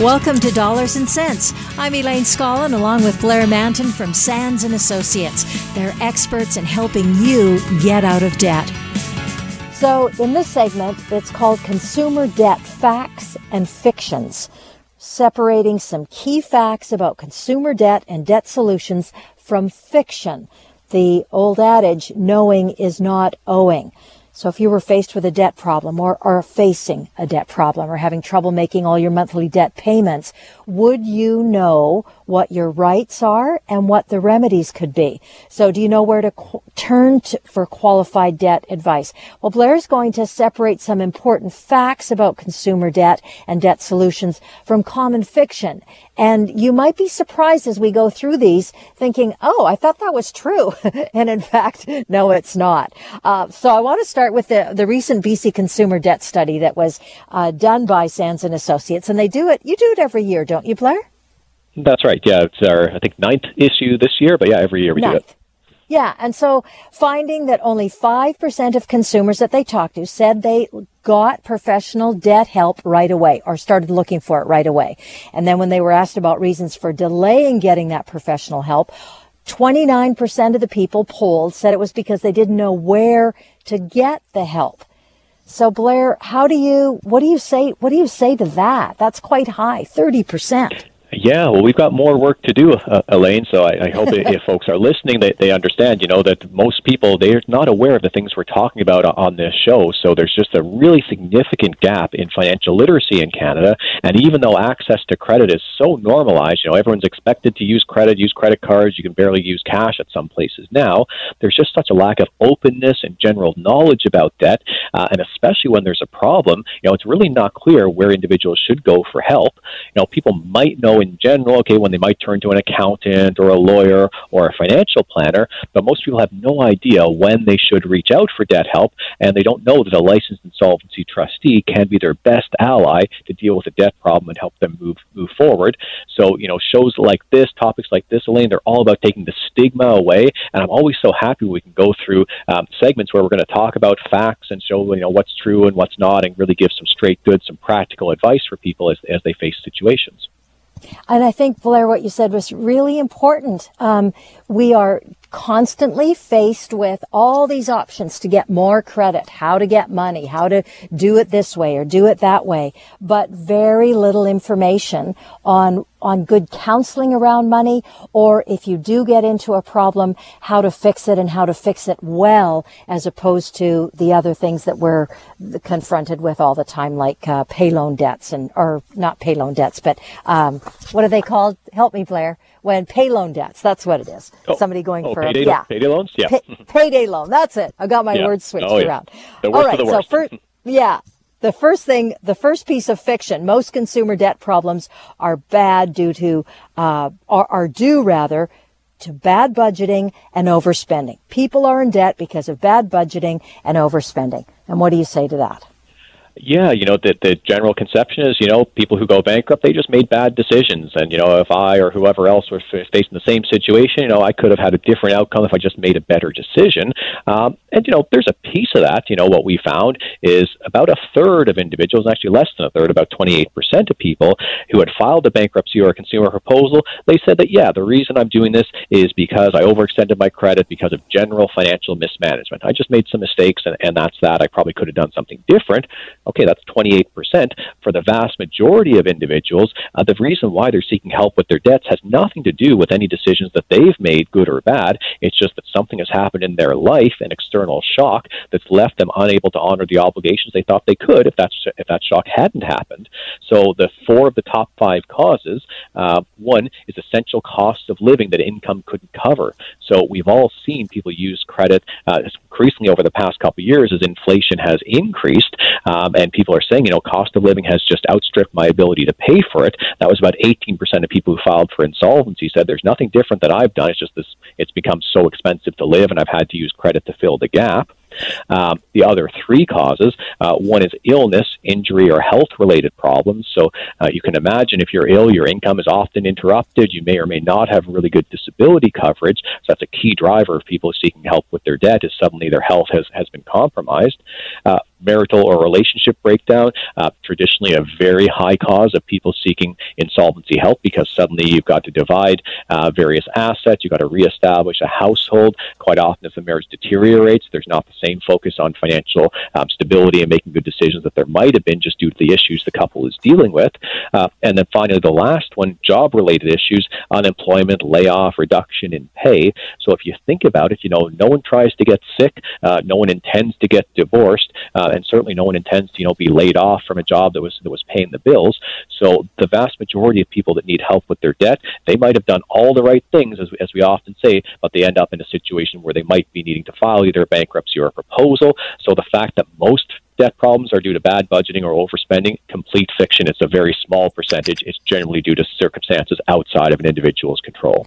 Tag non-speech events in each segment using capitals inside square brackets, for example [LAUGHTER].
Welcome to Dollars and Cents. I'm Elaine Scollin along with Blair Mantin from Sands and Associates. They're experts in helping you get out of debt. So, in this segment, it's called Consumer Debt Facts and Fictions, separating some key facts about consumer debt and debt solutions from fiction. The old adage, knowing is not owing. So if you were faced with a debt problem or are facing a debt problem or having trouble making all your monthly debt payments, would you know what your rights are and what the remedies could be? So do you know where to qu- turn to for qualified debt advice? Well, Blair is going to separate some important facts about consumer debt and debt solutions from common fiction. And you might be surprised as we go through these thinking, oh, I thought that was true. [LAUGHS] and in fact, [LAUGHS] no, it's not. Uh, so I want to start with the, the recent BC consumer debt study that was uh, done by Sands and Associates. And they do it, you do it every year, don't you, Blair? That's right. Yeah, it's our I think ninth issue this year, but yeah, every year we ninth. do it. Yeah, and so finding that only 5% of consumers that they talked to said they got professional debt help right away or started looking for it right away. And then when they were asked about reasons for delaying getting that professional help, 29% of the people polled said it was because they didn't know where to get the help. So Blair, how do you, what do you say, what do you say to that? That's quite high, 30%. Yeah, well, we've got more work to do, uh, Elaine. So I, I hope [LAUGHS] if folks are listening, they, they understand, you know, that most people they're not aware of the things we're talking about on this show. So there's just a really significant gap in financial literacy in Canada. And even though access to credit is so normalized, you know, everyone's expected to use credit, use credit cards. You can barely use cash at some places now. There's just such a lack of openness and general knowledge about debt, uh, and especially when there's a problem, you know, it's really not clear where individuals should go for help. You know, people might know in general, okay, when they might turn to an accountant or a lawyer or a financial planner, but most people have no idea when they should reach out for debt help, and they don't know that a licensed insolvency trustee can be their best ally to deal with a debt problem and help them move move forward. So, you know, shows like this, topics like this, Elaine, they're all about taking the stigma away, and I'm always so happy we can go through um, segments where we're going to talk about facts and show you know what's true and what's not, and really give some straight, good, some practical advice for people as as they face situations. And I think, Blair, what you said was really important. Um, we are constantly faced with all these options to get more credit, how to get money, how to do it this way or do it that way, but very little information on on good counseling around money or if you do get into a problem, how to fix it and how to fix it well as opposed to the other things that we're confronted with all the time like uh, pay loan debts and or not pay loan debts but um, what are they called? Help me Blair when pay loan debts. That's what it is. Oh, Somebody going oh, for payday, a, yeah. payday loans. Yeah, Pay, payday loan. That's it. I got my yeah. words switched oh, yeah. around. The All right. so first, yeah. The first thing, the first piece of fiction, most consumer debt problems are bad due to, uh, are, are due rather to bad budgeting and overspending. People are in debt because of bad budgeting and overspending. And what do you say to that? Yeah, you know, the, the general conception is, you know, people who go bankrupt, they just made bad decisions. And, you know, if I or whoever else was facing the same situation, you know, I could have had a different outcome if I just made a better decision. Um, and, you know, there's a piece of that. You know, what we found is about a third of individuals, actually less than a third, about 28% of people who had filed a bankruptcy or a consumer proposal, they said that, yeah, the reason I'm doing this is because I overextended my credit because of general financial mismanagement. I just made some mistakes, and, and that's that. I probably could have done something different okay, that's 28%. For the vast majority of individuals, uh, the reason why they're seeking help with their debts has nothing to do with any decisions that they've made, good or bad. It's just that something has happened in their life, an external shock, that's left them unable to honor the obligations they thought they could if, that's, if that shock hadn't happened. So the four of the top five causes, uh, one is essential costs of living that income couldn't cover. So we've all seen people use credit, uh, increasingly over the past couple of years as inflation has increased um, and people are saying, you know, cost of living has just outstripped my ability to pay for it. That was about 18% of people who filed for insolvency said there's nothing different that I've done. It's just this, it's become so expensive to live and I've had to use credit to fill the gap. Um, the other three causes uh, one is illness, injury, or health related problems. So uh, you can imagine if you're ill, your income is often interrupted. You may or may not have really good disability coverage. So that's a key driver of people seeking help with their debt is suddenly their health has, has been compromised. Uh, marital or relationship breakdown, uh, traditionally a very high cause of people seeking insolvency help because suddenly you've got to divide uh, various assets, you've got to reestablish a household. Quite often, if the marriage deteriorates, there's not the same focus on financial um, stability and making good decisions that there might have been just due to the issues the couple is dealing with. Uh, and then finally, the last one job related issues, unemployment, layoff, reduction in pay. So if you think about it, you know, no one tries to get sick, uh, no one intends to get divorced. Uh, uh, and certainly no one intends to you know be laid off from a job that was that was paying the bills. So the vast majority of people that need help with their debt, they might have done all the right things, as we, as we often say, but they end up in a situation where they might be needing to file either a bankruptcy or a proposal. So the fact that most debt problems are due to bad budgeting or overspending, complete fiction. It's a very small percentage. It's generally due to circumstances outside of an individual's control.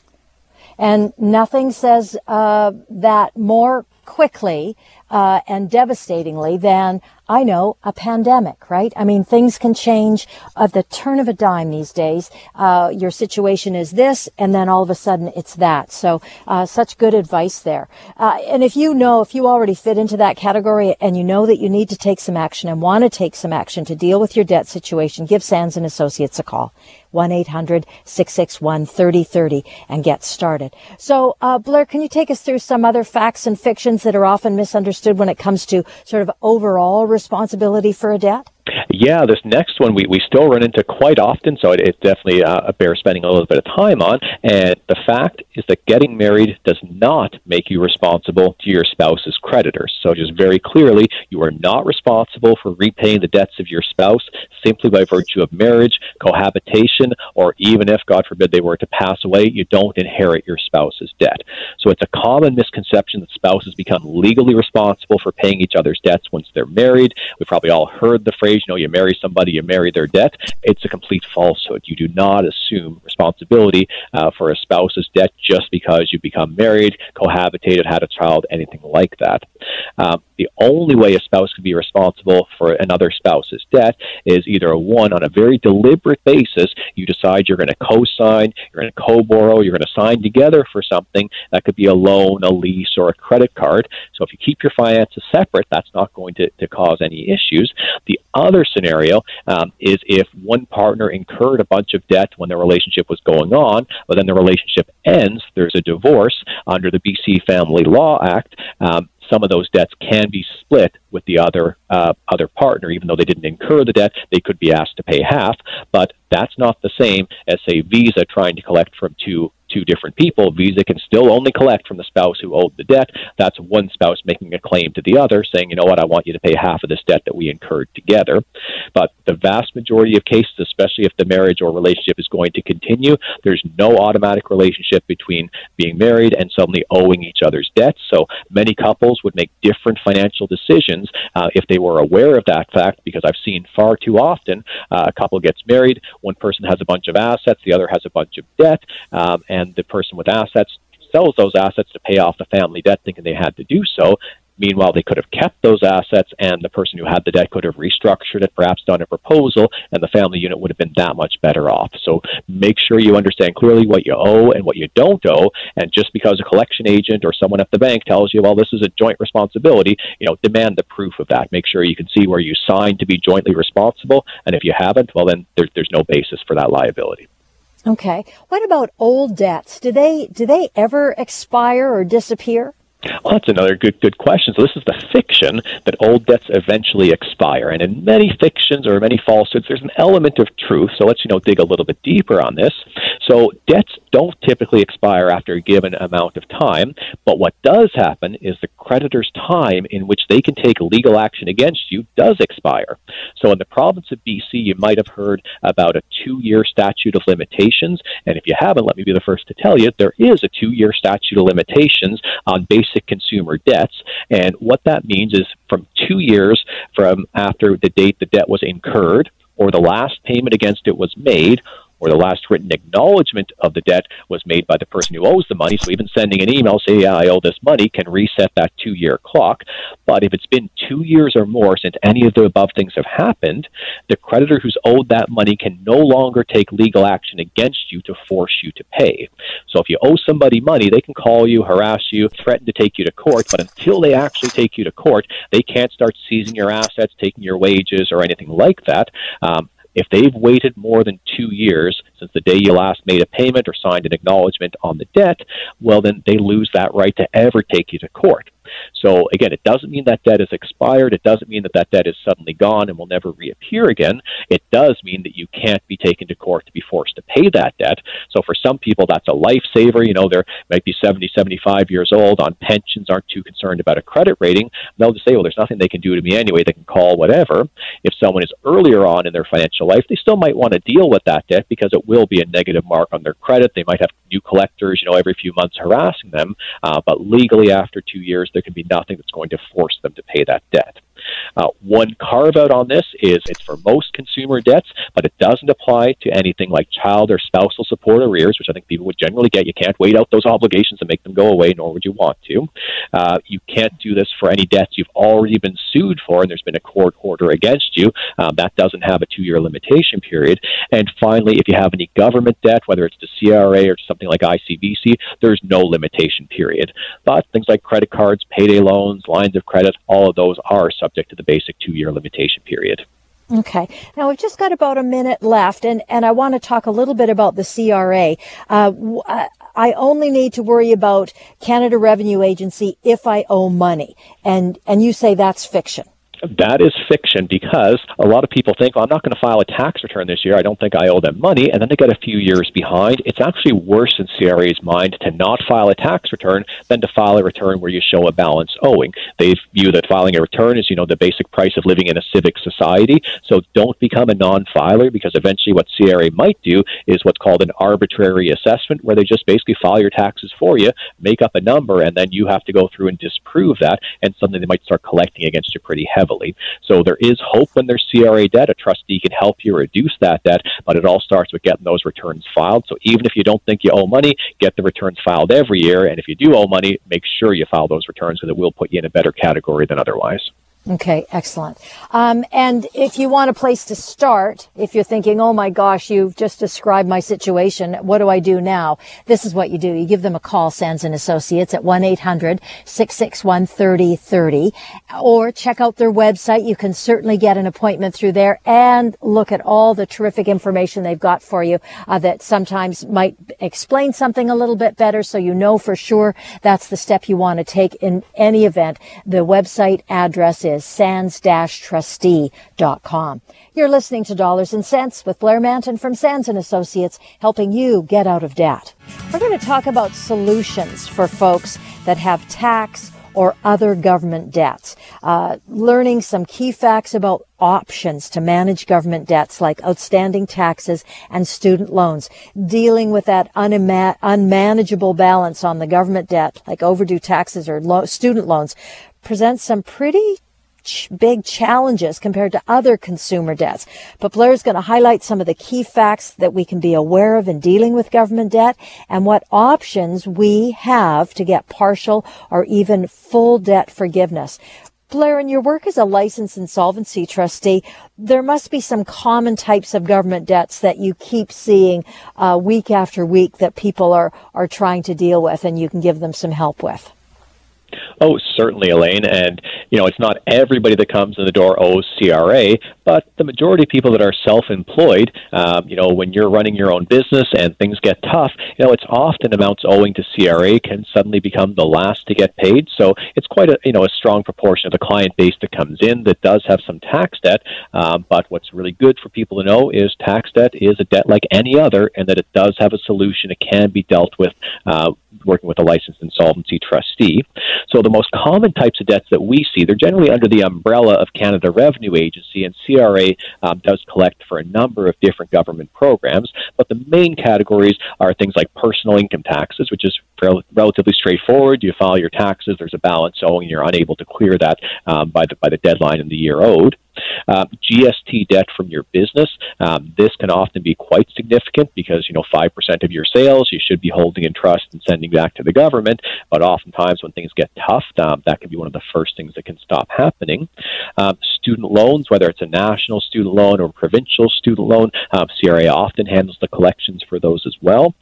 And nothing says uh, that more quickly uh, and devastatingly than I know a pandemic, right? I mean, things can change at the turn of a dime these days. Uh, your situation is this, and then all of a sudden it's that. So, uh, such good advice there. Uh, and if you know, if you already fit into that category and you know that you need to take some action and want to take some action to deal with your debt situation, give Sands and Associates a call. 1-800-661-3030 and get started. So, uh, Blair, can you take us through some other facts and fictions that are often misunderstood when it comes to sort of overall responsibility for a debt? Yeah, this next one we, we still run into quite often, so it, it definitely uh, bears spending a little bit of time on. And the fact is that getting married does not make you responsible to your spouse's creditors. So, just very clearly, you are not responsible for repaying the debts of your spouse simply by virtue of marriage, cohabitation, or even if, God forbid, they were to pass away, you don't inherit your spouse's debt. So, it's a common misconception that spouses become legally responsible for paying each other's debts once they're married. We've probably all heard the phrase, you know, you marry somebody, you marry their debt. It's a complete falsehood. You do not assume responsibility uh, for a spouse's debt just because you become married, cohabitated, had a child, anything like that. Um, the only way a spouse can be responsible for another spouse's debt is either one on a very deliberate basis, you decide you're going to co-sign, you're going to co-borrow, you're going to sign together for something that could be a loan, a lease, or a credit card. So if you keep your finances separate, that's not going to, to cause any issues. The other scenario um, is if one partner incurred a bunch of debt when their relationship was going on, but then the relationship ends, there's a divorce under the BC Family Law Act. Um, some of those debts can be split with the other uh, other partner, even though they didn't incur the debt. They could be asked to pay half, but that's not the same as say Visa trying to collect from two two different people. Visa can still only collect from the spouse who owed the debt. That's one spouse making a claim to the other, saying, you know what, I want you to pay half of this debt that we incurred together. But the vast majority of cases, especially if the marriage or relationship is going to continue, there's no automatic relationship between being married and suddenly owing each other's debts. So many couples would make different financial decisions uh, if they were aware of that fact, because I've seen far too often uh, a couple gets married, one person has a bunch of assets, the other has a bunch of debt, um, and and the person with assets sells those assets to pay off the family debt, thinking they had to do so. Meanwhile, they could have kept those assets, and the person who had the debt could have restructured it, perhaps done a proposal, and the family unit would have been that much better off. So make sure you understand clearly what you owe and what you don't owe. And just because a collection agent or someone at the bank tells you, well, this is a joint responsibility, you know, demand the proof of that. Make sure you can see where you signed to be jointly responsible, and if you haven't, well, then there, there's no basis for that liability. Okay. What about old debts? Do they do they ever expire or disappear? Well, that's another good good question. So this is the fiction that old debts eventually expire, and in many fictions or many falsehoods, there's an element of truth. So let's you know dig a little bit deeper on this. So debts don't typically expire after a given amount of time, but what does happen is the creditor's time in which they can take legal action against you does expire. So in the province of BC, you might have heard about a two-year statute of limitations, and if you haven't, let me be the first to tell you there is a two-year statute of limitations on basic basic consumer debts. And what that means is from two years from after the date the debt was incurred or the last payment against it was made or the last written acknowledgement of the debt was made by the person who owes the money. So even sending an email, say, yeah, I owe this money, can reset that two year clock. But if it's been two years or more since any of the above things have happened, the creditor who's owed that money can no longer take legal action against you to force you to pay. So if you owe somebody money, they can call you, harass you, threaten to take you to court, but until they actually take you to court, they can't start seizing your assets, taking your wages, or anything like that. Um, if they've waited more than two years since the day you last made a payment or signed an acknowledgement on the debt, well, then they lose that right to ever take you to court. So again, it doesn't mean that debt is expired. It doesn't mean that that debt is suddenly gone and will never reappear again. It does mean that you can't be taken to court to be forced to pay that debt. So for some people, that's a lifesaver. You know, they might be 70, 75 years old on pensions, aren't too concerned about a credit rating. They'll just say, well, there's nothing they can do to me anyway. They can call whatever. If someone is earlier on in their financial life, they still might want to deal with that debt because it will be a negative mark on their credit. They might have new collectors, you know, every few months harassing them. Uh, but legally, after two years, there can be nothing that's going to force them to pay that debt. Uh, one carve out on this is it's for most consumer debts, but it doesn't apply to anything like child or spousal support arrears, which I think people would generally get. You can't wait out those obligations and make them go away, nor would you want to. Uh, you can't do this for any debts you've already been sued for and there's been a court order against you. Um, that doesn't have a two year limitation period. And finally, if you have any government debt, whether it's the CRA or something like ICBC, there's no limitation period. But things like credit cards, payday loans, lines of credit, all of those are subject to the basic two year limitation period. Okay. Now we've just got about a minute left, and, and I want to talk a little bit about the CRA. Uh, uh, I only need to worry about Canada Revenue Agency if I owe money, and and you say that's fiction. That is fiction because a lot of people think, well, I'm not going to file a tax return this year. I don't think I owe them money. And then they get a few years behind. It's actually worse in CRA's mind to not file a tax return than to file a return where you show a balance owing. They view that filing a return is, you know, the basic price of living in a civic society. So don't become a non filer because eventually what CRA might do is what's called an arbitrary assessment where they just basically file your taxes for you, make up a number, and then you have to go through and disprove that. And suddenly they might start collecting against you pretty heavily heavily. So there is hope when there's CRA debt. A trustee can help you reduce that debt, but it all starts with getting those returns filed. So even if you don't think you owe money, get the returns filed every year. And if you do owe money, make sure you file those returns because it will put you in a better category than otherwise. Okay, excellent. Um, and if you want a place to start, if you're thinking, oh my gosh, you've just described my situation, what do I do now? This is what you do. You give them a call, Sands and Associates at 1-800-661-3030 or check out their website. You can certainly get an appointment through there and look at all the terrific information they've got for you uh, that sometimes might explain something a little bit better so you know for sure that's the step you want to take in any event. The website address is is sands-trustee.com. You're listening to Dollars and Cents with Blair Mantin from Sands and Associates, helping you get out of debt. We're going to talk about solutions for folks that have tax or other government debts. Uh, learning some key facts about options to manage government debts like outstanding taxes and student loans. Dealing with that unima- unmanageable balance on the government debt like overdue taxes or lo- student loans presents some pretty big challenges compared to other consumer debts. But Blair is going to highlight some of the key facts that we can be aware of in dealing with government debt and what options we have to get partial or even full debt forgiveness. Blair, in your work as a licensed insolvency trustee, there must be some common types of government debts that you keep seeing uh, week after week that people are, are trying to deal with and you can give them some help with. Oh, certainly, Elaine. And, you know, it's not everybody that comes in the door owes CRA, but the majority of people that are self employed, um, you know, when you're running your own business and things get tough, you know, it's often amounts owing to CRA can suddenly become the last to get paid. So it's quite a, you know, a strong proportion of the client base that comes in that does have some tax debt. Um, but what's really good for people to know is tax debt is a debt like any other and that it does have a solution. It can be dealt with uh, working with a licensed insolvency trustee. So the most common types of debts that we see, they're generally under the umbrella of Canada Revenue Agency, and CRA um, does collect for a number of different government programs. But the main categories are things like personal income taxes, which is rel- relatively straightforward. You file your taxes. There's a balance owing. You're unable to clear that um, by the by the deadline in the year owed. Um, GST debt from your business. Um, this can often be quite significant because you know five percent of your sales you should be holding in trust and sending back to the government. But oftentimes when things get tough, um, that can be one of the first things that can stop happening. Um, student loans, whether it's a national student loan or provincial student loan, um, CRA often handles the collections for those as well.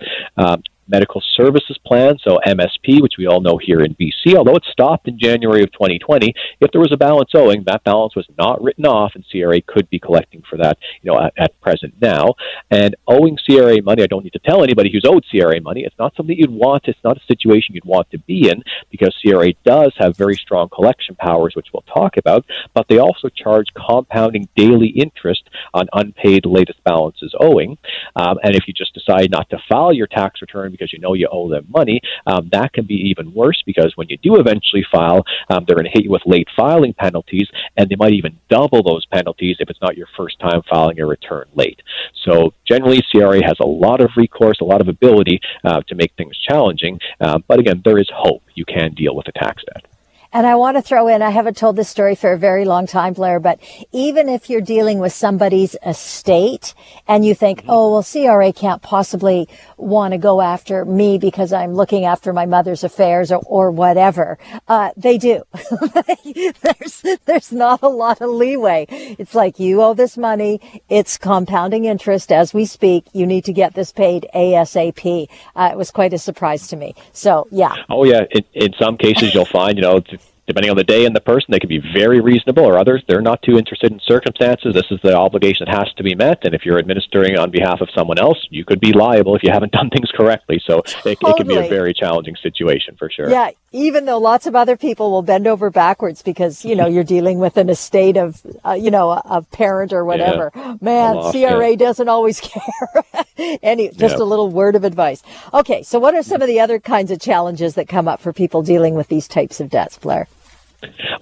Medical services plan, so MSP, which we all know here in BC, although it stopped in January of 2020, if there was a balance owing, that balance was not written off, and CRA could be collecting for that, you know, at, at present now. And owing CRA money, I don't need to tell anybody who's owed CRA money, it's not something you'd want, it's not a situation you'd want to be in, because CRA does have very strong collection powers, which we'll talk about, but they also charge compounding daily interest on unpaid latest balances owing. Um, and if you just decide not to file your tax return because you know you owe them money, um, that can be even worse because when you do eventually file, um, they're going to hit you with late filing penalties, and they might even double those penalties if it's not your first time filing a return late. So generally, CRA has a lot of recourse, a lot of ability uh, to make things challenging, uh, but again, there is hope you can deal with a tax debt. And I want to throw in, I haven't told this story for a very long time, Blair, but even if you're dealing with somebody's estate and you think, mm-hmm. oh, well, CRA can't possibly want to go after me because I'm looking after my mother's affairs or, or whatever, uh, they do. [LAUGHS] there's, there's not a lot of leeway. It's like you owe this money. It's compounding interest as we speak. You need to get this paid ASAP. Uh, it was quite a surprise to me. So yeah. Oh yeah. In, in some cases you'll find, you know, depending on the day and the person, they can be very reasonable, or others, they're not too interested in circumstances. This is the obligation that has to be met. And if you're administering on behalf of someone else, you could be liable if you haven't [LAUGHS] done things correctly. So totally. it, it can be a very challenging situation for sure. Yeah. Even though lots of other people will bend over backwards because, you know, you're dealing with an estate of, uh, you know, a, a, parent or whatever. Yeah. [GASPS] Man, lost, CRA yeah. doesn't always [LAUGHS] care. Any, just a little word of advice. Okay. So what are some of the other kinds of challenges that come up for people dealing with these types of debts, Blair?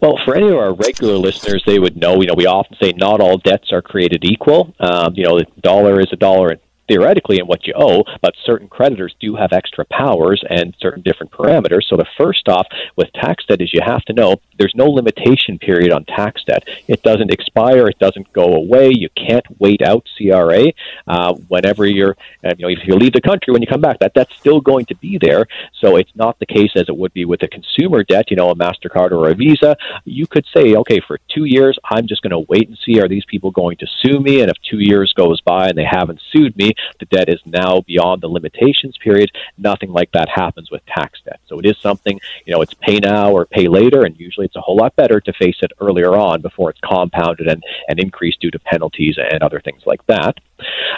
Well, for any of our regular listeners, they would know. You know, we often say not all debts are created equal. Um, you know, the dollar is a dollar theoretically in what you owe, but certain creditors do have extra powers and certain different parameters. So the first off with tax debt is you have to know there's no limitation period on tax debt. It doesn't expire. It doesn't go away. You can't wait out CRA uh, whenever you're, uh, you know, if you leave the country when you come back, that that's still going to be there. So it's not the case as it would be with a consumer debt, you know, a Mastercard or a Visa. You could say, okay, for two years, I'm just going to wait and see are these people going to sue me, and if two years goes by and they haven't sued me, the debt is now beyond the limitations period. Nothing like that happens with tax debt. So it is something, you know, it's pay now or pay later, and usually it's a whole lot better to face it earlier on before it's compounded and, and increased due to penalties and other things like that.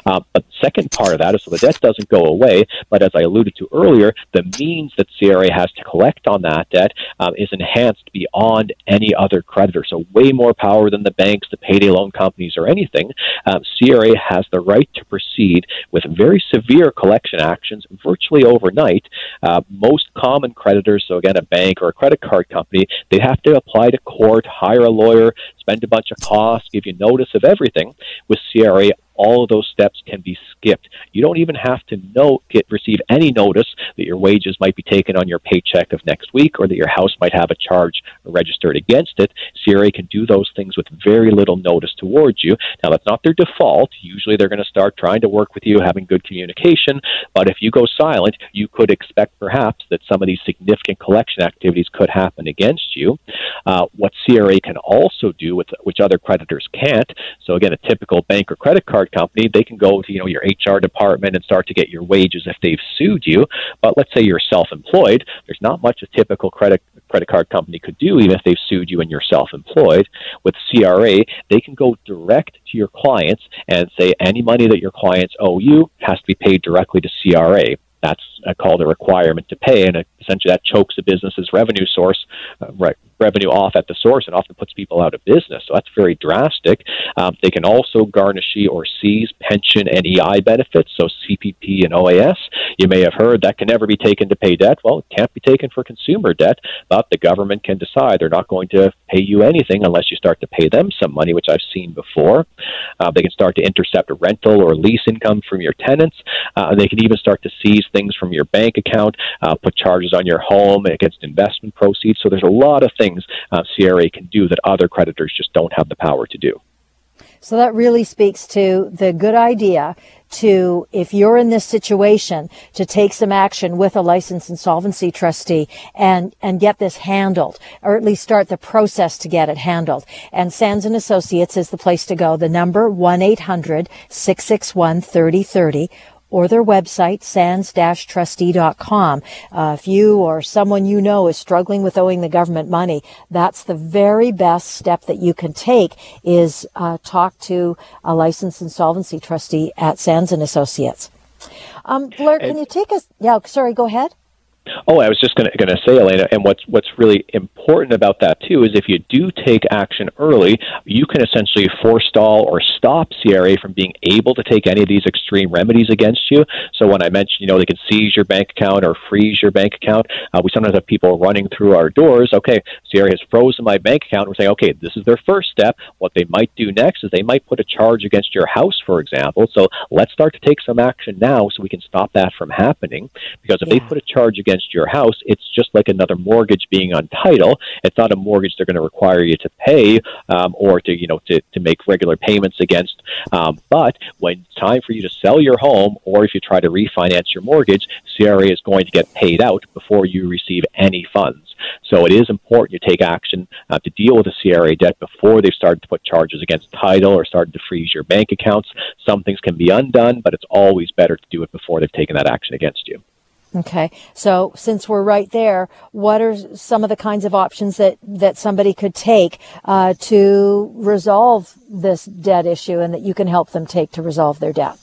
Uh, but the second part of that is so the debt doesn't go away, but as I alluded to earlier, the means that CRA has to collect on that debt um, is enhanced beyond any other creditor. So way more power than the banks, the payday loan companies, or anything. Um, CRA has the right to proceed with very severe collection actions virtually overnight. Uh, most common creditors, so again, a bank or a credit card company, they have to apply to court, hire a lawyer, spend a bunch of costs, give you notice of everything. With CRA, all of those steps can be skipped. You don't even have to know get receive any notice that your wages might be taken on your paycheck of next week or that your house might have a charge registered against it. CRA can do those things with very little notice towards you. Now that's not their default. Usually they're going to start trying to work with you, having good communication, but if you go silent, you could expect perhaps that some of these significant collection activities could happen against you. Uh, what CRA can also do, with, which other creditors can't, so again, a typical bank or credit card company, they can go to you know your HR department and start to get your wages if they've sued you. But let's say you're self-employed, there's not much a typical credit credit card company could do, even if they've sued you and you're self-employed. With CRA, they can go direct to your clients and say any money that your clients owe you has to be paid directly to CRA that's called a requirement to pay, and essentially that chokes a business's revenue source, uh, right, revenue off at the source and often puts people out of business. So that's very drastic. Um, they can also garnish or seize pension and EI benefits, so CPP and OAS. You may have heard that can never be taken to pay debt. Well, it can't be taken for consumer debt, but the government can decide they're not going to pay you anything unless you start to pay them some money, which I've seen before. Uh, they can start to intercept rental or lease income from your tenants. Uh, they can even start to seize things from your bank account, uh, put charges on your home against investment proceeds. So there's a lot of things uh, CRA can do that other creditors just don't have the power to do. So that really speaks to the good idea to, if you're in this situation, to take some action with a licensed insolvency trustee and, and get this handled, or at least start the process to get it handled. And Sands and Associates is the place to go. The number 1-800-661-3030 or their website, sands-trustee.com. Uh, if you or someone you know is struggling with owing the government money, that's the very best step that you can take is uh, talk to a licensed insolvency trustee at Sands and Associates. Um, Blair, can you take us? Yeah, sorry, go ahead. Oh, I was just going to say, Elena, and what's what's really important about that too is if you do take action early, you can essentially forestall or stop CRA from being able to take any of these extreme remedies against you. So when I mentioned, you know, they can seize your bank account or freeze your bank account, uh, we sometimes have people running through our doors. Okay, CRA has frozen my bank account. We're saying, okay, this is their first step. What they might do next is they might put a charge against your house, for example. So let's start to take some action now so we can stop that from happening. Because if yeah. they put a charge against against your house, it's just like another mortgage being on title. It's not a mortgage they're going to require you to pay um, or to you know to, to make regular payments against. Um, but when it's time for you to sell your home, or if you try to refinance your mortgage, CRA is going to get paid out before you receive any funds. So it is important you take action uh, to deal with the CRA debt before they've started to put charges against title or started to freeze your bank accounts. Some things can be undone, but it's always better to do it before they've taken that action against you. Okay. So since we're right there, what are some of the kinds of options that, that somebody could take uh, to resolve this debt issue and that you can help them take to resolve their debt?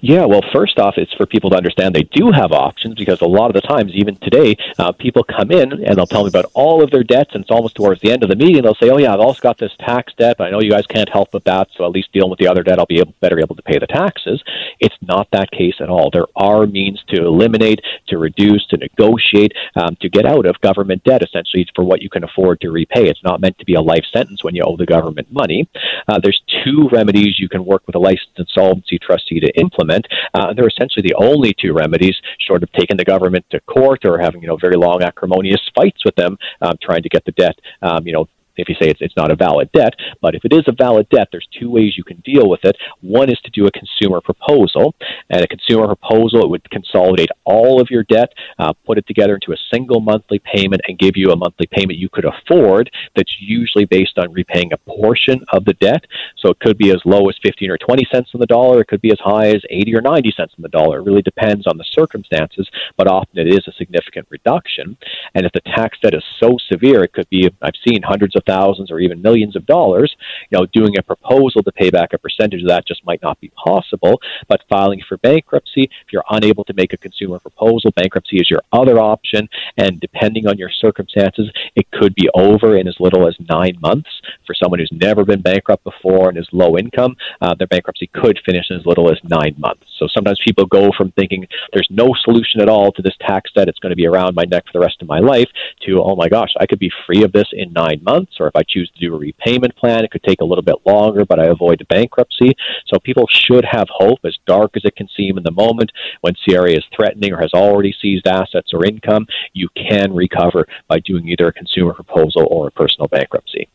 Yeah, well, first off, it's for people to understand they do have options because a lot of the times, even today, uh, people come in and they'll tell me about all of their debts, and it's almost towards the end of the meeting. They'll say, "Oh yeah, I've also got this tax debt, but I know you guys can't help with that, so at least dealing with the other debt, I'll be able, better able to pay the taxes." It's not that case at all. There are means to eliminate, to reduce, to negotiate, um, to get out of government debt. Essentially, for what you can afford to repay. It's not meant to be a life sentence when you owe the government money. Uh, there's two remedies you can work with a licensed insolvency trustee to implement. Uh, they're essentially the only two remedies, short of taking the government to court or having you know very long acrimonious fights with them, um, trying to get the debt um, you know if you say it's, it's not a valid debt. But if it is a valid debt, there's two ways you can deal with it. One is to do a consumer proposal, and a consumer proposal it would consolidate all of your debt, uh, put it together into a single monthly payment, and give you a monthly payment you could afford. That's usually based on repaying a portion of the debt. So it could be as low as 15 or 20 cents on the dollar. It could be as high as 80 or 90 cents on the dollar. It really depends on the circumstances, but often it is a significant reduction. And if the tax debt is so severe, it could be I've seen hundreds of thousands or even millions of dollars, you know, doing a proposal to pay back a percentage of that just might not be possible. But filing for bankruptcy, if you're unable to make a consumer proposal, bankruptcy is your other option. And depending on your circumstances, it could be over in as little as nine months. For someone who's never been bankrupt before and is low income, uh, their bankruptcy could finish in as little as nine months. So sometimes people go from thinking there's no solution at all to this tax debt, it's going to be around my neck for the rest of my life, to, oh my gosh, I could be free of this in nine months or if I choose to do a repayment plan, it could take a little bit longer, but I avoid bankruptcy. So people should have hope, as dark as it can seem in the moment. When CRA is threatening or has already seized assets or income, you can recover by doing either a consumer proposal or a personal bankruptcy.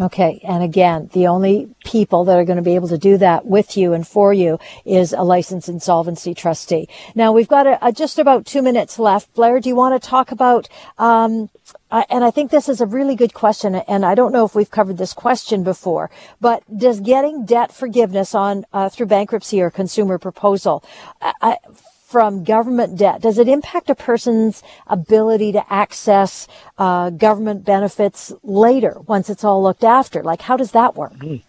Okay. And again, the only people that are going to be able to do that with you and for you is a licensed insolvency trustee. Now we've got a, a just about two minutes left. Blair, do you want to talk about, um, and I think this is a really good question, and I don't know if we've covered this question before, but does getting debt forgiveness on uh, through bankruptcy or consumer proposal uh, from government debt, does it impact a person's ability to access uh, government benefits later once it's all looked after? Like, how does that work? Mm-hmm.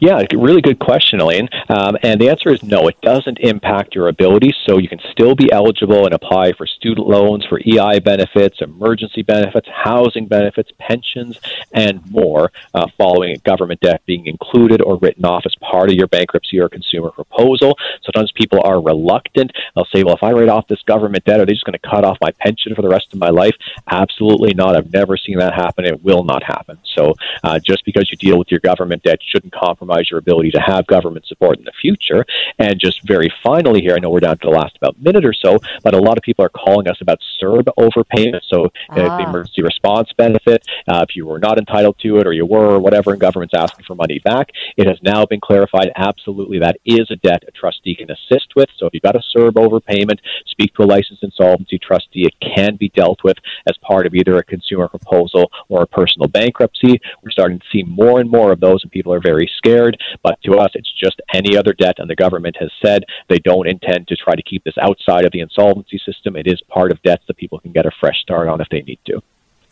Yeah, really good question, Elaine. Um, and the answer is no, it doesn't impact your ability. So you can still be eligible and apply for student loans, for EI benefits, emergency benefits, housing benefits, pensions, and more uh, following government debt being included or written off as part of your bankruptcy or consumer proposal. Sometimes people are reluctant. They'll say, well, if I write off this government debt, are they just going to cut off my pension for the rest of my life? Absolutely not. I've never seen that happen. It will not happen. So uh, just because you deal with your government debt shouldn't compromise your ability to have government support in the future. And just very finally here, I know we're down to the last about minute or so, but a lot of people are calling us about CERB overpayment. So uh, ah. the emergency response benefit, uh, if you were not entitled to it or you were or whatever, and government's asking for money back, it has now been clarified absolutely that is a debt a trustee can assist with. So if you've got a CERB overpayment, speak to a licensed insolvency trustee. It can be dealt with as part of either a consumer proposal or a personal bankruptcy. We're starting to see more and more of those, and people are very scared. But to us, it's just any other debt, and the government has said they don't intend to try to keep this outside of the insolvency system. It is part of debts that people can get a fresh start on if they need to.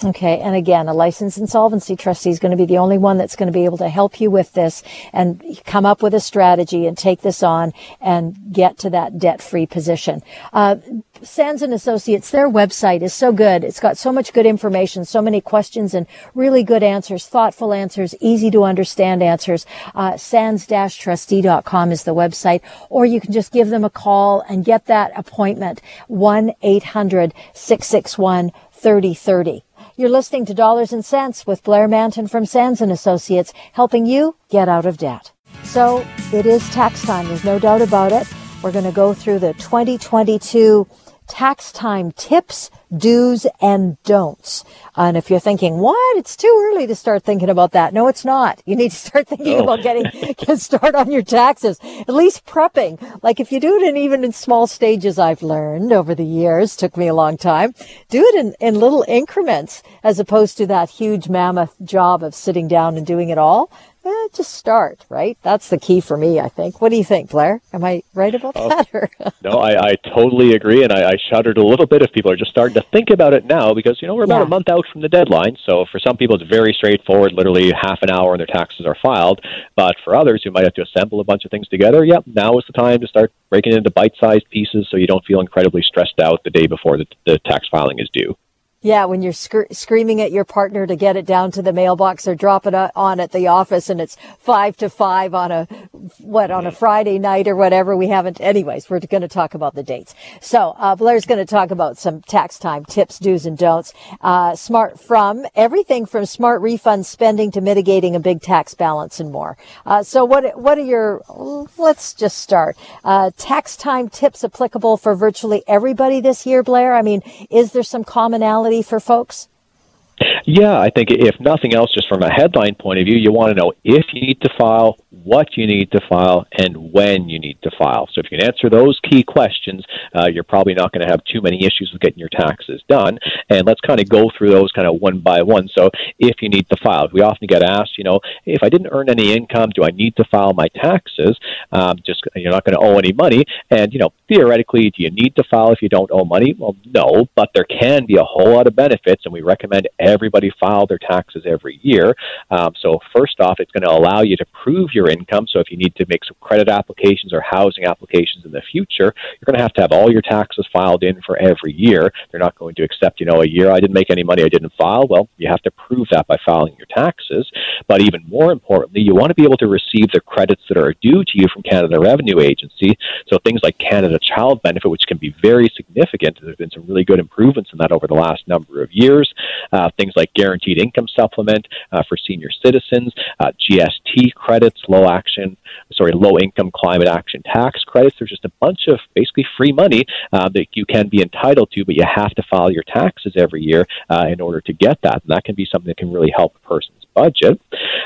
Okay. And again, a licensed insolvency trustee is going to be the only one that's going to be able to help you with this and come up with a strategy and take this on and get to that debt free position. Uh, Sands and Associates, their website is so good. It's got so much good information, so many questions and really good answers, thoughtful answers, easy to understand answers. Uh, sands-trustee.com is the website, or you can just give them a call and get that appointment. 1-800-661-3030. You're listening to Dollars and Cents with Blair Mantin from Sands and Associates, helping you get out of debt. So it is tax time. There's no doubt about it. We're going to go through the 2022 tax time tips, do's, and don'ts. And if you're thinking, what? It's too early to start thinking about that. No, it's not. You need to start [LAUGHS] thinking no. about getting, [LAUGHS] get start on your taxes. At least prepping. Like if you do it in even in small stages, I've learned over the years, took me a long time, do it in, in little increments as opposed to that huge mammoth job of sitting down and doing it all eh, just start, right? That's the key for me, I think. What do you think, Blair? Am I right about oh, that? [LAUGHS] no, I, I totally agree, and I, I shuddered a little bit if people are just starting to think about it now because, you know, we're about yeah. a month out from the deadline. So for some people, it's very straightforward, literally half an hour and their taxes are filed. But for others who might have to assemble a bunch of things together, yep, now is the time to start breaking it into bite sized pieces so you don't feel incredibly stressed out the day before the, the tax filing is due. Yeah, when you're sc- screaming at your partner to get it down to the mailbox or drop it on at the office and it's five to five on a, what, on a Friday night or whatever. We haven't, anyways, we're going to talk about the dates. So, uh, Blair's going to talk about some tax time tips, do's and don'ts. Uh, smart from everything from smart refund spending to mitigating a big tax balance and more. Uh, so what, what are your, let's just start. Uh, tax time tips applicable for virtually everybody this year, Blair? I mean, is there some commonality for folks? Yeah, I think if nothing else, just from a headline point of view, you want to know if you need to file, what you need to file, and when you need to file. So if you can answer those key questions, uh, you're probably not going to have too many issues with getting your taxes done. And let's kind of go through those kind of one by one. So if you need to file, we often get asked, you know, if I didn't earn any income, do I need to file my taxes? Um, just you're not going to owe any money, and you know, theoretically, do you need to file if you don't owe money? Well, no, but there can be a whole lot of benefits, and we recommend everybody file their taxes every year. Um, so first off, it's going to allow you to prove your income. So if you need to make some credit applications or housing applications in the future, you're going to have to have all your taxes filed in for every year. They're not going to accept, you know, a year I didn't make any money, I didn't file. Well, you have to prove that by filing your taxes. But even more importantly, you want to be able to receive the credits that are due to you from Canada Revenue Agency. So things like Canada Child Benefit, which can be very significant. There's been some really good improvements in that over the last number of years. Uh, things like Guaranteed Income Supplement uh, for senior citizens, uh, GST credits, low action, sorry, low income climate action tax credits. There's just a bunch of basically free money uh, that you can be entitled to, but you have to file your taxes every year uh, in order to get that. And that can be something that can really help a person's budget.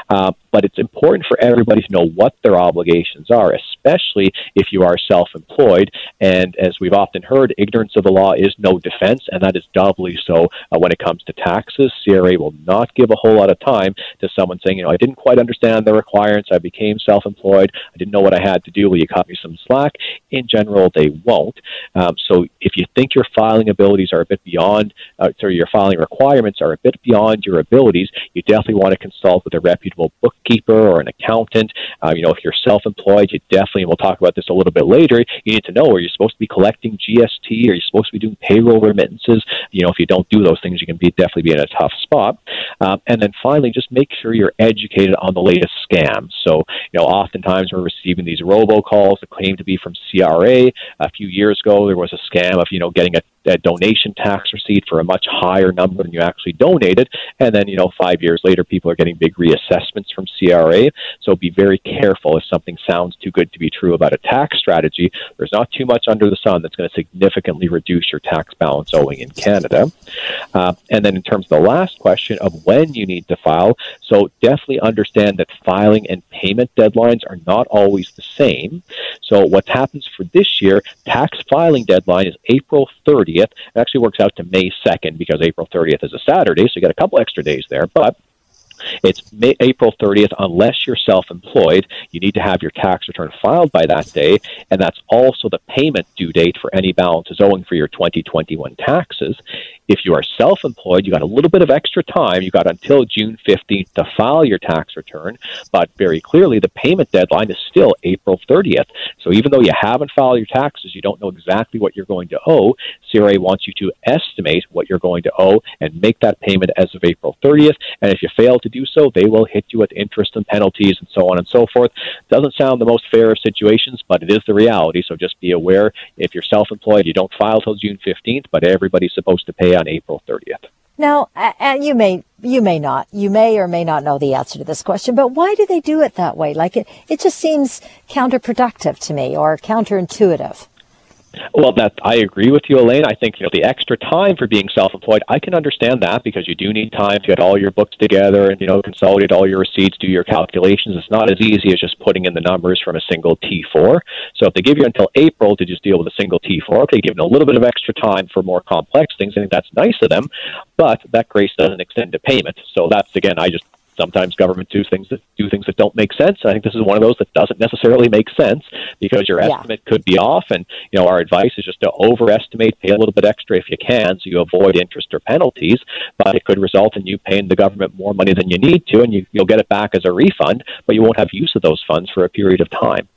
Uh, but it's important for everybody to know what their obligations are, especially if you are self employed. And as we've often heard, ignorance of the law is no defense, and that is doubly so uh, when it comes to taxes. CRA will not give a whole lot of time to someone saying, you know, I didn't quite understand the requirements, I became self employed, I didn't know what I had to do, will you cut me some slack? In general, they won't. Um, so if you think your filing abilities are a bit beyond, uh, sorry, your filing requirements are a bit beyond your abilities, you definitely want to consult with a reputable bookkeeper or an accountant. Uh, you know, if you're self-employed, you definitely, and we'll talk about this a little bit later, you need to know are you supposed to be collecting GST? Are you supposed to be doing payroll remittances? You know, if you don't do those things, you can be definitely be in a tough spot. Um, and then finally, just make sure you're educated on the latest scams. So, you know, oftentimes we're receiving these robocalls that claim to be from CRA. A few years ago, there was a scam of, you know, getting a a donation tax receipt for a much higher number than you actually donated. And then, you know, five years later, people are getting big reassessments from CRA. So be very careful if something sounds too good to be true about a tax strategy. There's not too much under the sun that's going to significantly reduce your tax balance owing in Canada. Uh, and then in terms of the last question of when you need to file, so definitely understand that filing and payment deadlines are not always the same. So what happens for this year, tax filing deadline is April 30th 30th. It actually works out to May 2nd because April 30th is a Saturday, so you got a couple extra days there. But it's May, April 30th unless you're self-employed. You need to have your tax return filed by that day, and that's also the payment due date for any balances owing for your 2021 taxes. If you are self employed, you got a little bit of extra time. You got until June 15th to file your tax return, but very clearly the payment deadline is still April 30th. So even though you haven't filed your taxes, you don't know exactly what you're going to owe. CRA wants you to estimate what you're going to owe and make that payment as of April 30th. And if you fail to do so, they will hit you with interest and penalties and so on and so forth. Doesn't sound the most fair of situations, but it is the reality. So just be aware if you're self employed, you don't file till June 15th, but everybody's supposed to pay on April 30th. Now, and you may you may not you may or may not know the answer to this question, but why do they do it that way? Like it it just seems counterproductive to me or counterintuitive. Well, that I agree with you, Elaine. I think you know the extra time for being self-employed. I can understand that because you do need time to get all your books together and you know consolidate all your receipts, do your calculations. It's not as easy as just putting in the numbers from a single T4. So if they give you until April to just deal with a single T4, okay, give them a little bit of extra time for more complex things. I think that's nice of them, but that grace doesn't extend to payment. So that's again, I just sometimes government do things that do things that don't make sense. I think this is one of those that doesn't necessarily make sense because your yeah. estimate could be off. And you know, our advice is just to overestimate, pay a little bit extra if you can, so you avoid interest or penalties. But it could result in you paying the government more money than you need to, and you, you'll get it back as a refund, but you won't have use of those funds for a period of time.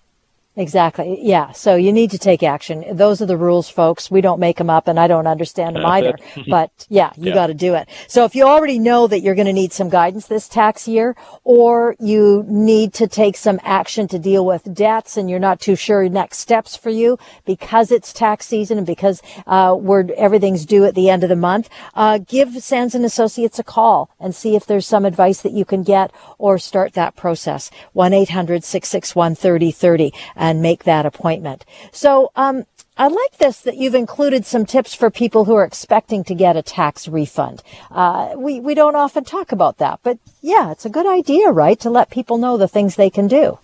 Exactly. Yeah. So you need to take action. Those are the rules, folks. We don't make them up and I don't understand them either. [LAUGHS] but yeah, you yeah. got to do it. So if you already know that you're going to need some guidance this tax year or you need to take some action to deal with debts and you're not too sure next steps for you because it's tax season and because, uh, we're, everything's due at the end of the month, uh, give Sands and Associates a call and see if there's some advice that you can get or start that process. 1-800-661-3030 and make that appointment. So, um, I like this that you've included some tips for people who are expecting to get a tax refund. Uh, we, we don't often talk about that, but yeah, it's a good idea, right? To let people know the things they can do.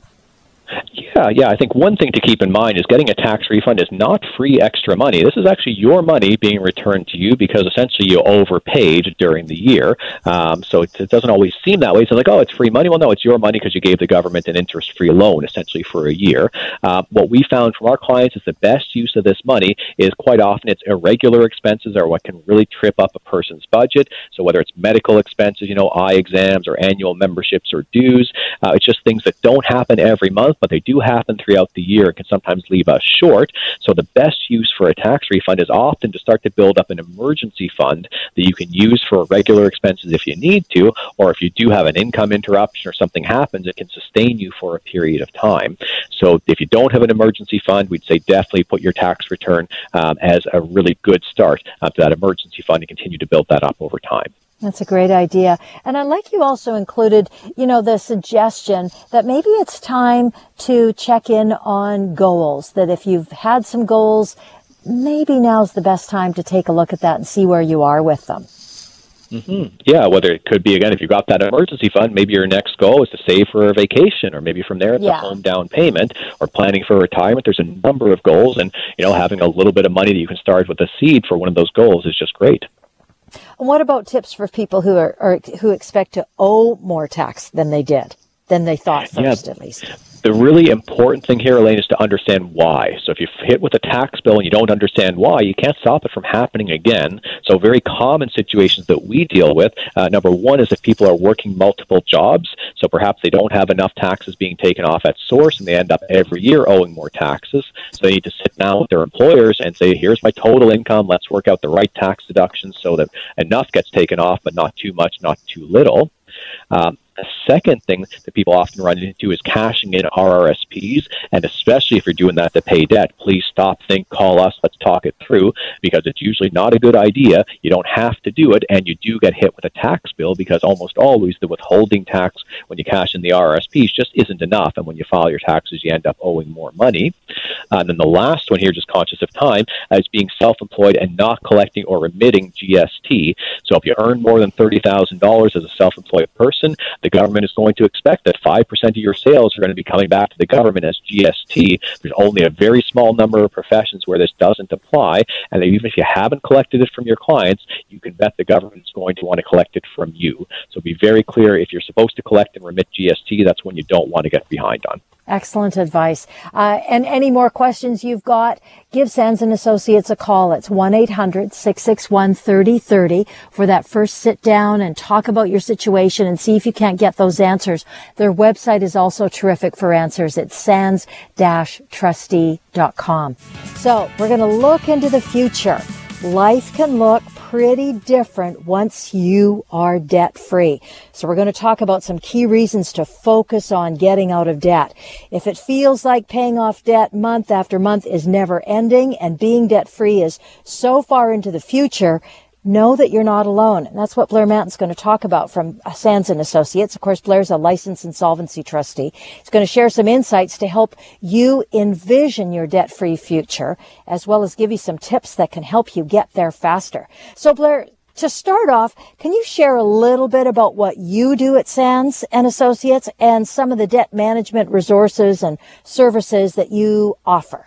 Yeah, yeah. I think one thing to keep in mind is getting a tax refund is not free extra money. This is actually your money being returned to you because essentially you overpaid during the year. Um, so it, it, doesn't always seem that way. So like, oh, it's free money. Well, no, it's your money because you gave the government an interest-free loan essentially for a year. Uh, what we found from our clients is the best use of this money is quite often it's irregular expenses or what can really trip up a person's budget. So whether it's medical expenses, you know, eye exams or annual memberships or dues, uh, it's just things that don't happen every month, but they do happen throughout the year and can sometimes leave us short. So the best use for a tax refund is often to start to build up an emergency fund that you can use for regular expenses if you need to, or if you do have an income interruption or something happens, it can sustain you for a period of time. So if you don't have an emergency fund, we'd say definitely put your tax return um, as a really good start uh, to that emergency fund and continue to build that up over time. That's a great idea. And I like you also included, you know, the suggestion that maybe it's time to check in on goals, that if you've had some goals, maybe now's the best time to take a look at that and see where you are with them. Mm-hmm. Yeah, whether it could be again, if you've got that emergency fund, maybe your next goal is to save for a vacation, or maybe from there it's yeah. a home down payment, or planning for retirement. There's a number of goals, and you know, having a little bit of money that you can start with a seed for one of those goals is just great. And what about tips for people who are, are who expect to owe more tax than they did, than they thought first, yeah. at least? the really important thing here, Elaine, is to understand why. So if you hit with a tax bill and you don't understand why, you can't stop it from happening again. So very common situations that we deal with. Uh, number one is if people are working multiple jobs, so perhaps they don't have enough taxes being taken off at source, and they end up every year owing more taxes. So they need to sit down with their employers and say, "Here's my total income. Let's work out the right tax deductions so that enough gets taken off, but not too much, not too little." Um, the second thing that people often run into is cashing in RRSPs, and especially if you're doing that to pay debt, please stop, think, call us, let's talk it through, because it's usually not a good idea. You don't have to do it, and you do get hit with a tax bill because almost always the withholding tax when you cash in the RRSPs just isn't enough, and when you file your taxes, you end up owing more money. And then the last one here, just conscious of time, is being self-employed and not collecting or remitting GST. So if you earn more than thirty thousand dollars as a self-employed person, the government is going to expect that 5% of your sales are going to be coming back to the government as GST. There's only a very small number of professions where this doesn't apply. And even if you haven't collected it from your clients, you can bet the government is going to want to collect it from you. So be very clear if you're supposed to collect and remit GST, that's when you don't want to get behind on. Excellent advice. Uh, and any more questions you've got, give Sands and Associates a call. It's 1-800-661-3030 for that first sit down and talk about your situation and see if you can't get those answers. Their website is also terrific for answers. It's sands-trustee.com. So we're going to look into the future. Life can look pretty different once you are debt free. So we're going to talk about some key reasons to focus on getting out of debt. If it feels like paying off debt month after month is never ending and being debt free is so far into the future, know that you're not alone. And that's what Blair Mantin's going to talk about from Sands and Associates. Of course, Blair's a licensed insolvency trustee. He's going to share some insights to help you envision your debt-free future, as well as give you some tips that can help you get there faster. So Blair, to start off, can you share a little bit about what you do at Sands and Associates and some of the debt management resources and services that you offer?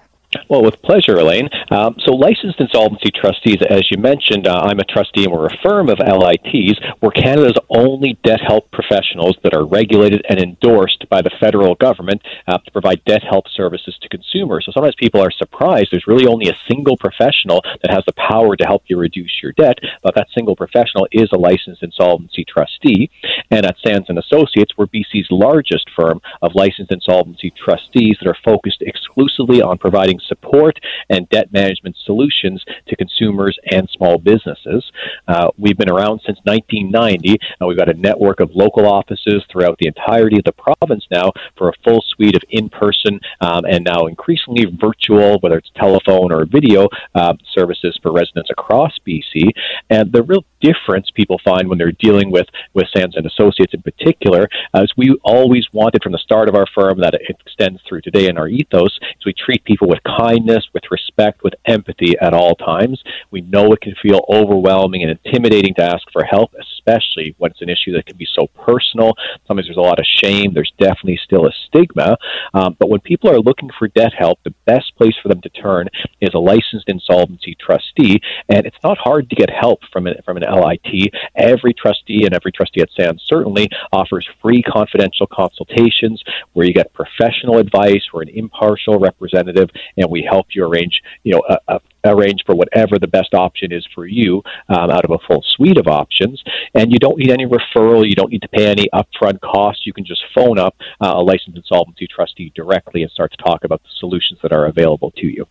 Well, with pleasure, Elaine. Um, so, licensed insolvency trustees, as you mentioned, uh, I'm a trustee and we're a firm of LITs. We're Canada's only debt help professionals that are regulated and endorsed by the federal government uh, to provide debt help services to consumers. So, sometimes people are surprised there's really only a single professional that has the power to help you reduce your debt, but that single professional is a licensed insolvency trustee. And at Sands and Associates, we're BC's largest firm of licensed insolvency trustees that are focused exclusively on providing support and debt management solutions to consumers and small businesses. Uh, we've been around since 1990, and we've got a network of local offices throughout the entirety of the province now for a full suite of in person um, and now increasingly virtual, whether it's telephone or video uh, services for residents across BC. And the real difference people find when they're dealing with, with Sands and Associates in particular, as we always wanted from the start of our firm that it extends through today in our ethos, is we treat people with kindness, with respect, with empathy at all times. We know it can feel overwhelming and intimidating to ask for help, especially when it's an issue that can be so personal. Sometimes there's a lot of shame. There's definitely still a stigma. Um, but when people are looking for debt help, the best place for them to turn is a licensed insolvency trustee. And it's not hard to get help from an, from an LIT. Every trustee and every trustee at Sands certainly offers free confidential consultations where you get professional advice. We're an impartial representative and we help you arrange, you know, a, a arrange for whatever the best option is for you um, out of a full suite of options. And you don't need any referral. You don't need to pay any upfront costs. You can just phone up uh, a licensed insolvency trustee directly and start to talk about the solutions that are available to you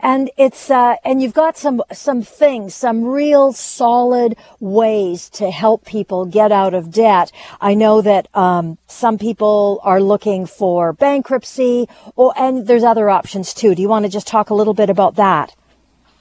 and it's uh, and you've got some some things, some real solid ways to help people get out of debt. I know that um, some people are looking for bankruptcy, or and there's other options too. Do you want to just talk a little bit about that?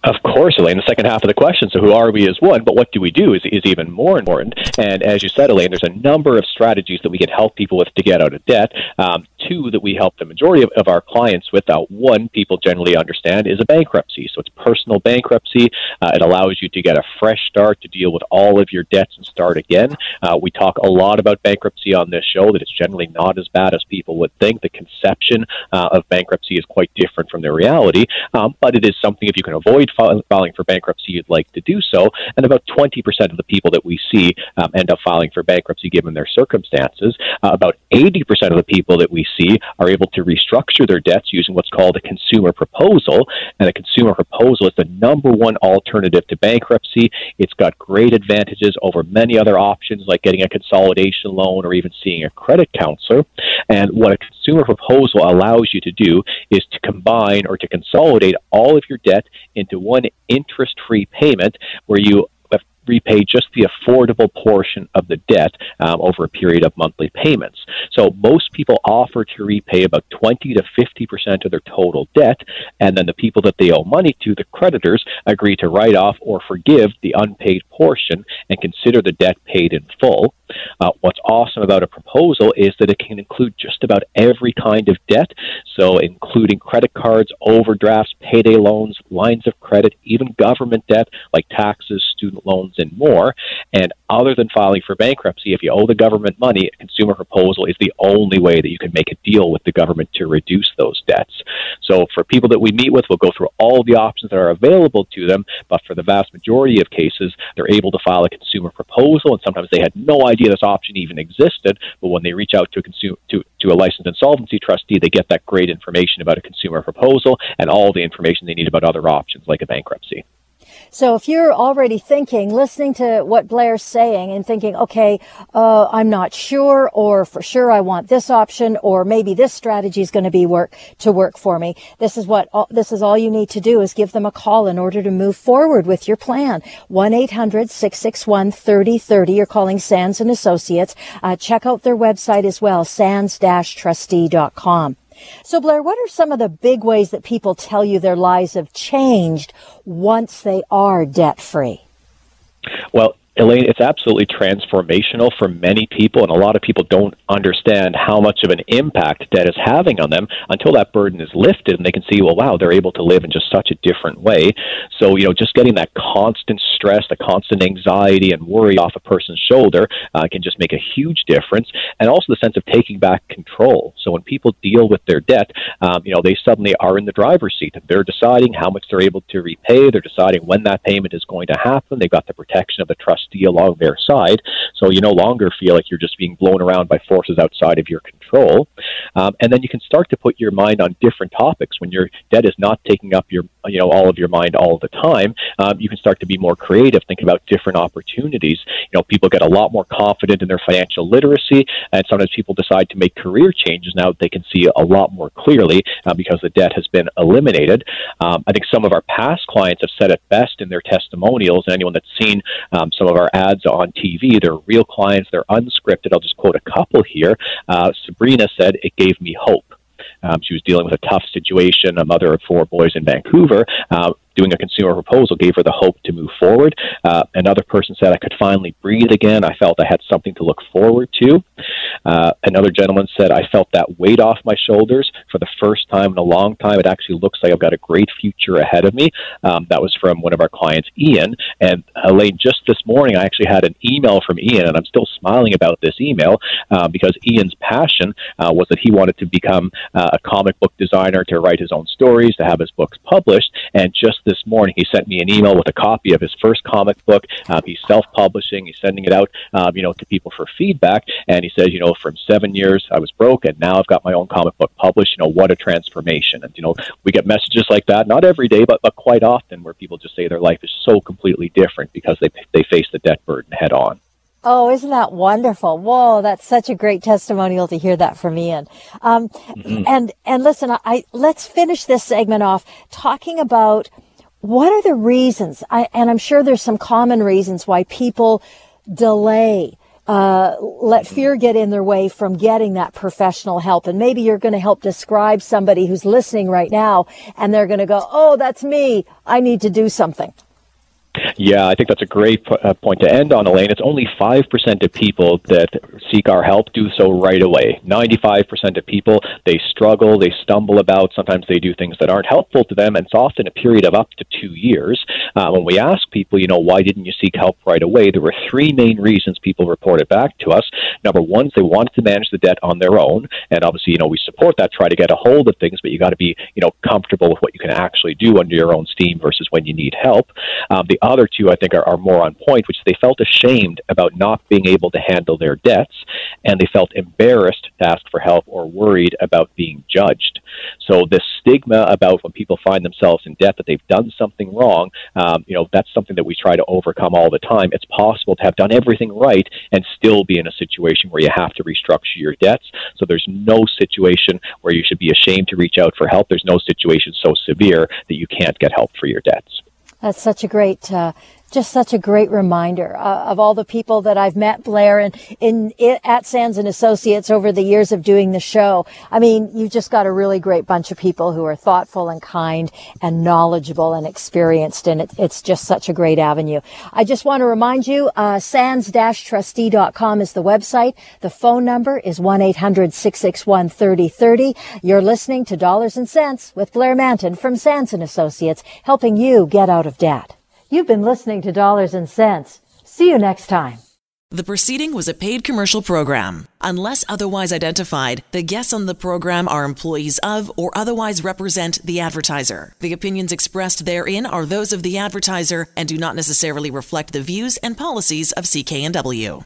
Of course, Elaine. The second half of the question, so who are we is one, but what do we do is, is even more important. And as you said, Elaine, there's a number of strategies that we can help people with to get out of debt. Um, two that we help the majority of, of our clients with. Uh, one, people generally understand, is a bankruptcy. So it's personal bankruptcy. Uh, it allows you to get a fresh start to deal with all of your debts and start again. Uh, we talk a lot about bankruptcy on this show, that it's generally not as bad as people would think. The conception uh, of bankruptcy is quite different from the reality, um, but it is something if you can avoid filing for bankruptcy, you'd like to do so. And about 20% of the people that we see um, end up filing for bankruptcy given their circumstances. Uh, about 80% of the people that we see are able to restructure their debts using what's called a consumer proposal. And a consumer proposal is the number one alternative to bankruptcy. It's got great advantages over many other options like getting a consolidation loan or even seeing a credit counselor. And what a consumer proposal allows you to do is to combine or to consolidate all of your debt into one interest free payment where you repay just the affordable portion of the debt um, over a period of monthly payments. So most people offer to repay about 20 to 50 percent of their total debt, and then the people that they owe money to, the creditors, agree to write off or forgive the unpaid portion and consider the debt paid in full. Uh, what's awesome about a proposal is that it can include just about every kind of debt, so including credit cards, overdrafts, payday loans, lines of credit, even government debt like taxes, student loans, and more. And other than filing for bankruptcy, if you owe the government money, a consumer proposal is the only way that you can make a deal with the government to reduce those debts. So for people that we meet with, we'll go through all the options that are available to them, but for the vast majority of cases, they're able to file a consumer proposal, and sometimes they had no idea this option even existed, but when they reach out to a consumer to, to a licensed insolvency trustee, they get that great information about a consumer proposal and all the information they need about other options like a bankruptcy. So if you're already thinking, listening to what Blair's saying and thinking, okay, uh, I'm not sure, or for sure I want this option, or maybe this strategy is going to be work to work for me. This is what all, this is all you need to do is give them a call in order to move forward with your plan. 1-800-661-3030. You're calling Sands and Associates. Uh, check out their website as well, sands-trustee.com. So, Blair, what are some of the big ways that people tell you their lives have changed once they are debt free? Well, Elaine, it's absolutely transformational for many people, and a lot of people don't understand how much of an impact debt is having on them until that burden is lifted and they can see, well, wow, they're able to live in just such a different way. So, you know, just getting that constant stress, the constant anxiety and worry off a person's shoulder uh, can just make a huge difference. And also the sense of taking back control. So when people deal with their debt, um, you know, they suddenly are in the driver's seat. They're deciding how much they're able to repay. They're deciding when that payment is going to happen. They've got the protection of the trust trustee along their side. So you no longer feel like you're just being blown around by forces outside of your control. Um, and then you can start to put your mind on different topics when your debt is not taking up your, you know, all of your mind all the time. Um, you can start to be more creative, think about different opportunities. You know, people get a lot more confident in their financial literacy, and sometimes people decide to make career changes now that they can see a lot more clearly uh, because the debt has been eliminated. Um, I think some of our past clients have said it best in their testimonials, and anyone that's seen um, some of of our ads on TV. They're real clients, they're unscripted. I'll just quote a couple here. Uh, Sabrina said, It gave me hope. Um, she was dealing with a tough situation, a mother of four boys in Vancouver. Uh, doing a consumer proposal gave her the hope to move forward. Uh, another person said, I could finally breathe again. I felt I had something to look forward to. Uh, another gentleman said, I felt that weight off my shoulders for the first time in a long time. It actually looks like I've got a great future ahead of me. Um, that was from one of our clients, Ian. And Elaine, just this morning, I actually had an email from Ian, and I'm still smiling about this email uh, because Ian's passion uh, was that he wanted to become uh, a comic book designer, to write his own stories, to have his books published. And just this morning. He sent me an email with a copy of his first comic book. Um, he's self-publishing. He's sending it out, um, you know, to people for feedback. And he says, you know, from seven years I was broke, and now I've got my own comic book published. You know, what a transformation! And you know, we get messages like that, not every day, but but quite often, where people just say their life is so completely different because they they face the debt burden head on. Oh, isn't that wonderful? Whoa, that's such a great testimonial to hear that from Ian. Um, mm-hmm. And and listen, I let's finish this segment off talking about what are the reasons? I, and I'm sure there's some common reasons why people delay, uh, let fear get in their way from getting that professional help. And maybe you're going to help describe somebody who's listening right now and they're going to go, Oh, that's me. I need to do something. Yeah, I think that's a great uh, point to end on, Elaine. It's only 5% of people that seek our help do so right away. 95% of people, they struggle, they stumble about, sometimes they do things that aren't helpful to them, and it's often a period of up to two years. Uh, when we ask people, you know, why didn't you seek help right away, there were three main reasons people reported back to us. Number one, they wanted to manage the debt on their own, and obviously, you know, we support that, try to get a hold of things, but you got to be, you know, comfortable with what you can actually do under your own steam versus when you need help. Um, the other two, I think, are, are more on point, which they felt ashamed about not being able to handle their debts, and they felt embarrassed to ask for help or worried about being judged. So this stigma about when people find themselves in debt that they've done something wrong, um, you know, that's something that we try to overcome all the time. It's possible to have done everything right and still be in a situation where you have to restructure your debts. So there's no situation where you should be ashamed to reach out for help. There's no situation so severe that you can't get help for your debts. That's such a great uh, just such a great reminder uh, of all the people that I've met, Blair, and in, in, at Sands and Associates over the years of doing the show. I mean, you've just got a really great bunch of people who are thoughtful and kind and knowledgeable and experienced, and it, it's just such a great avenue. I just want to remind you, uh, sands-trustee.com is the website. The phone number is 1-800-661-3030. You're listening to Dollars and Cents with Blair Mantin from Sands and Associates, helping you get out of debt. You've been listening to Dollars and Cents. See you next time. The proceeding was a paid commercial program. Unless otherwise identified, the guests on the program are employees of or otherwise represent the advertiser. The opinions expressed therein are those of the advertiser and do not necessarily reflect the views and policies of CKNW.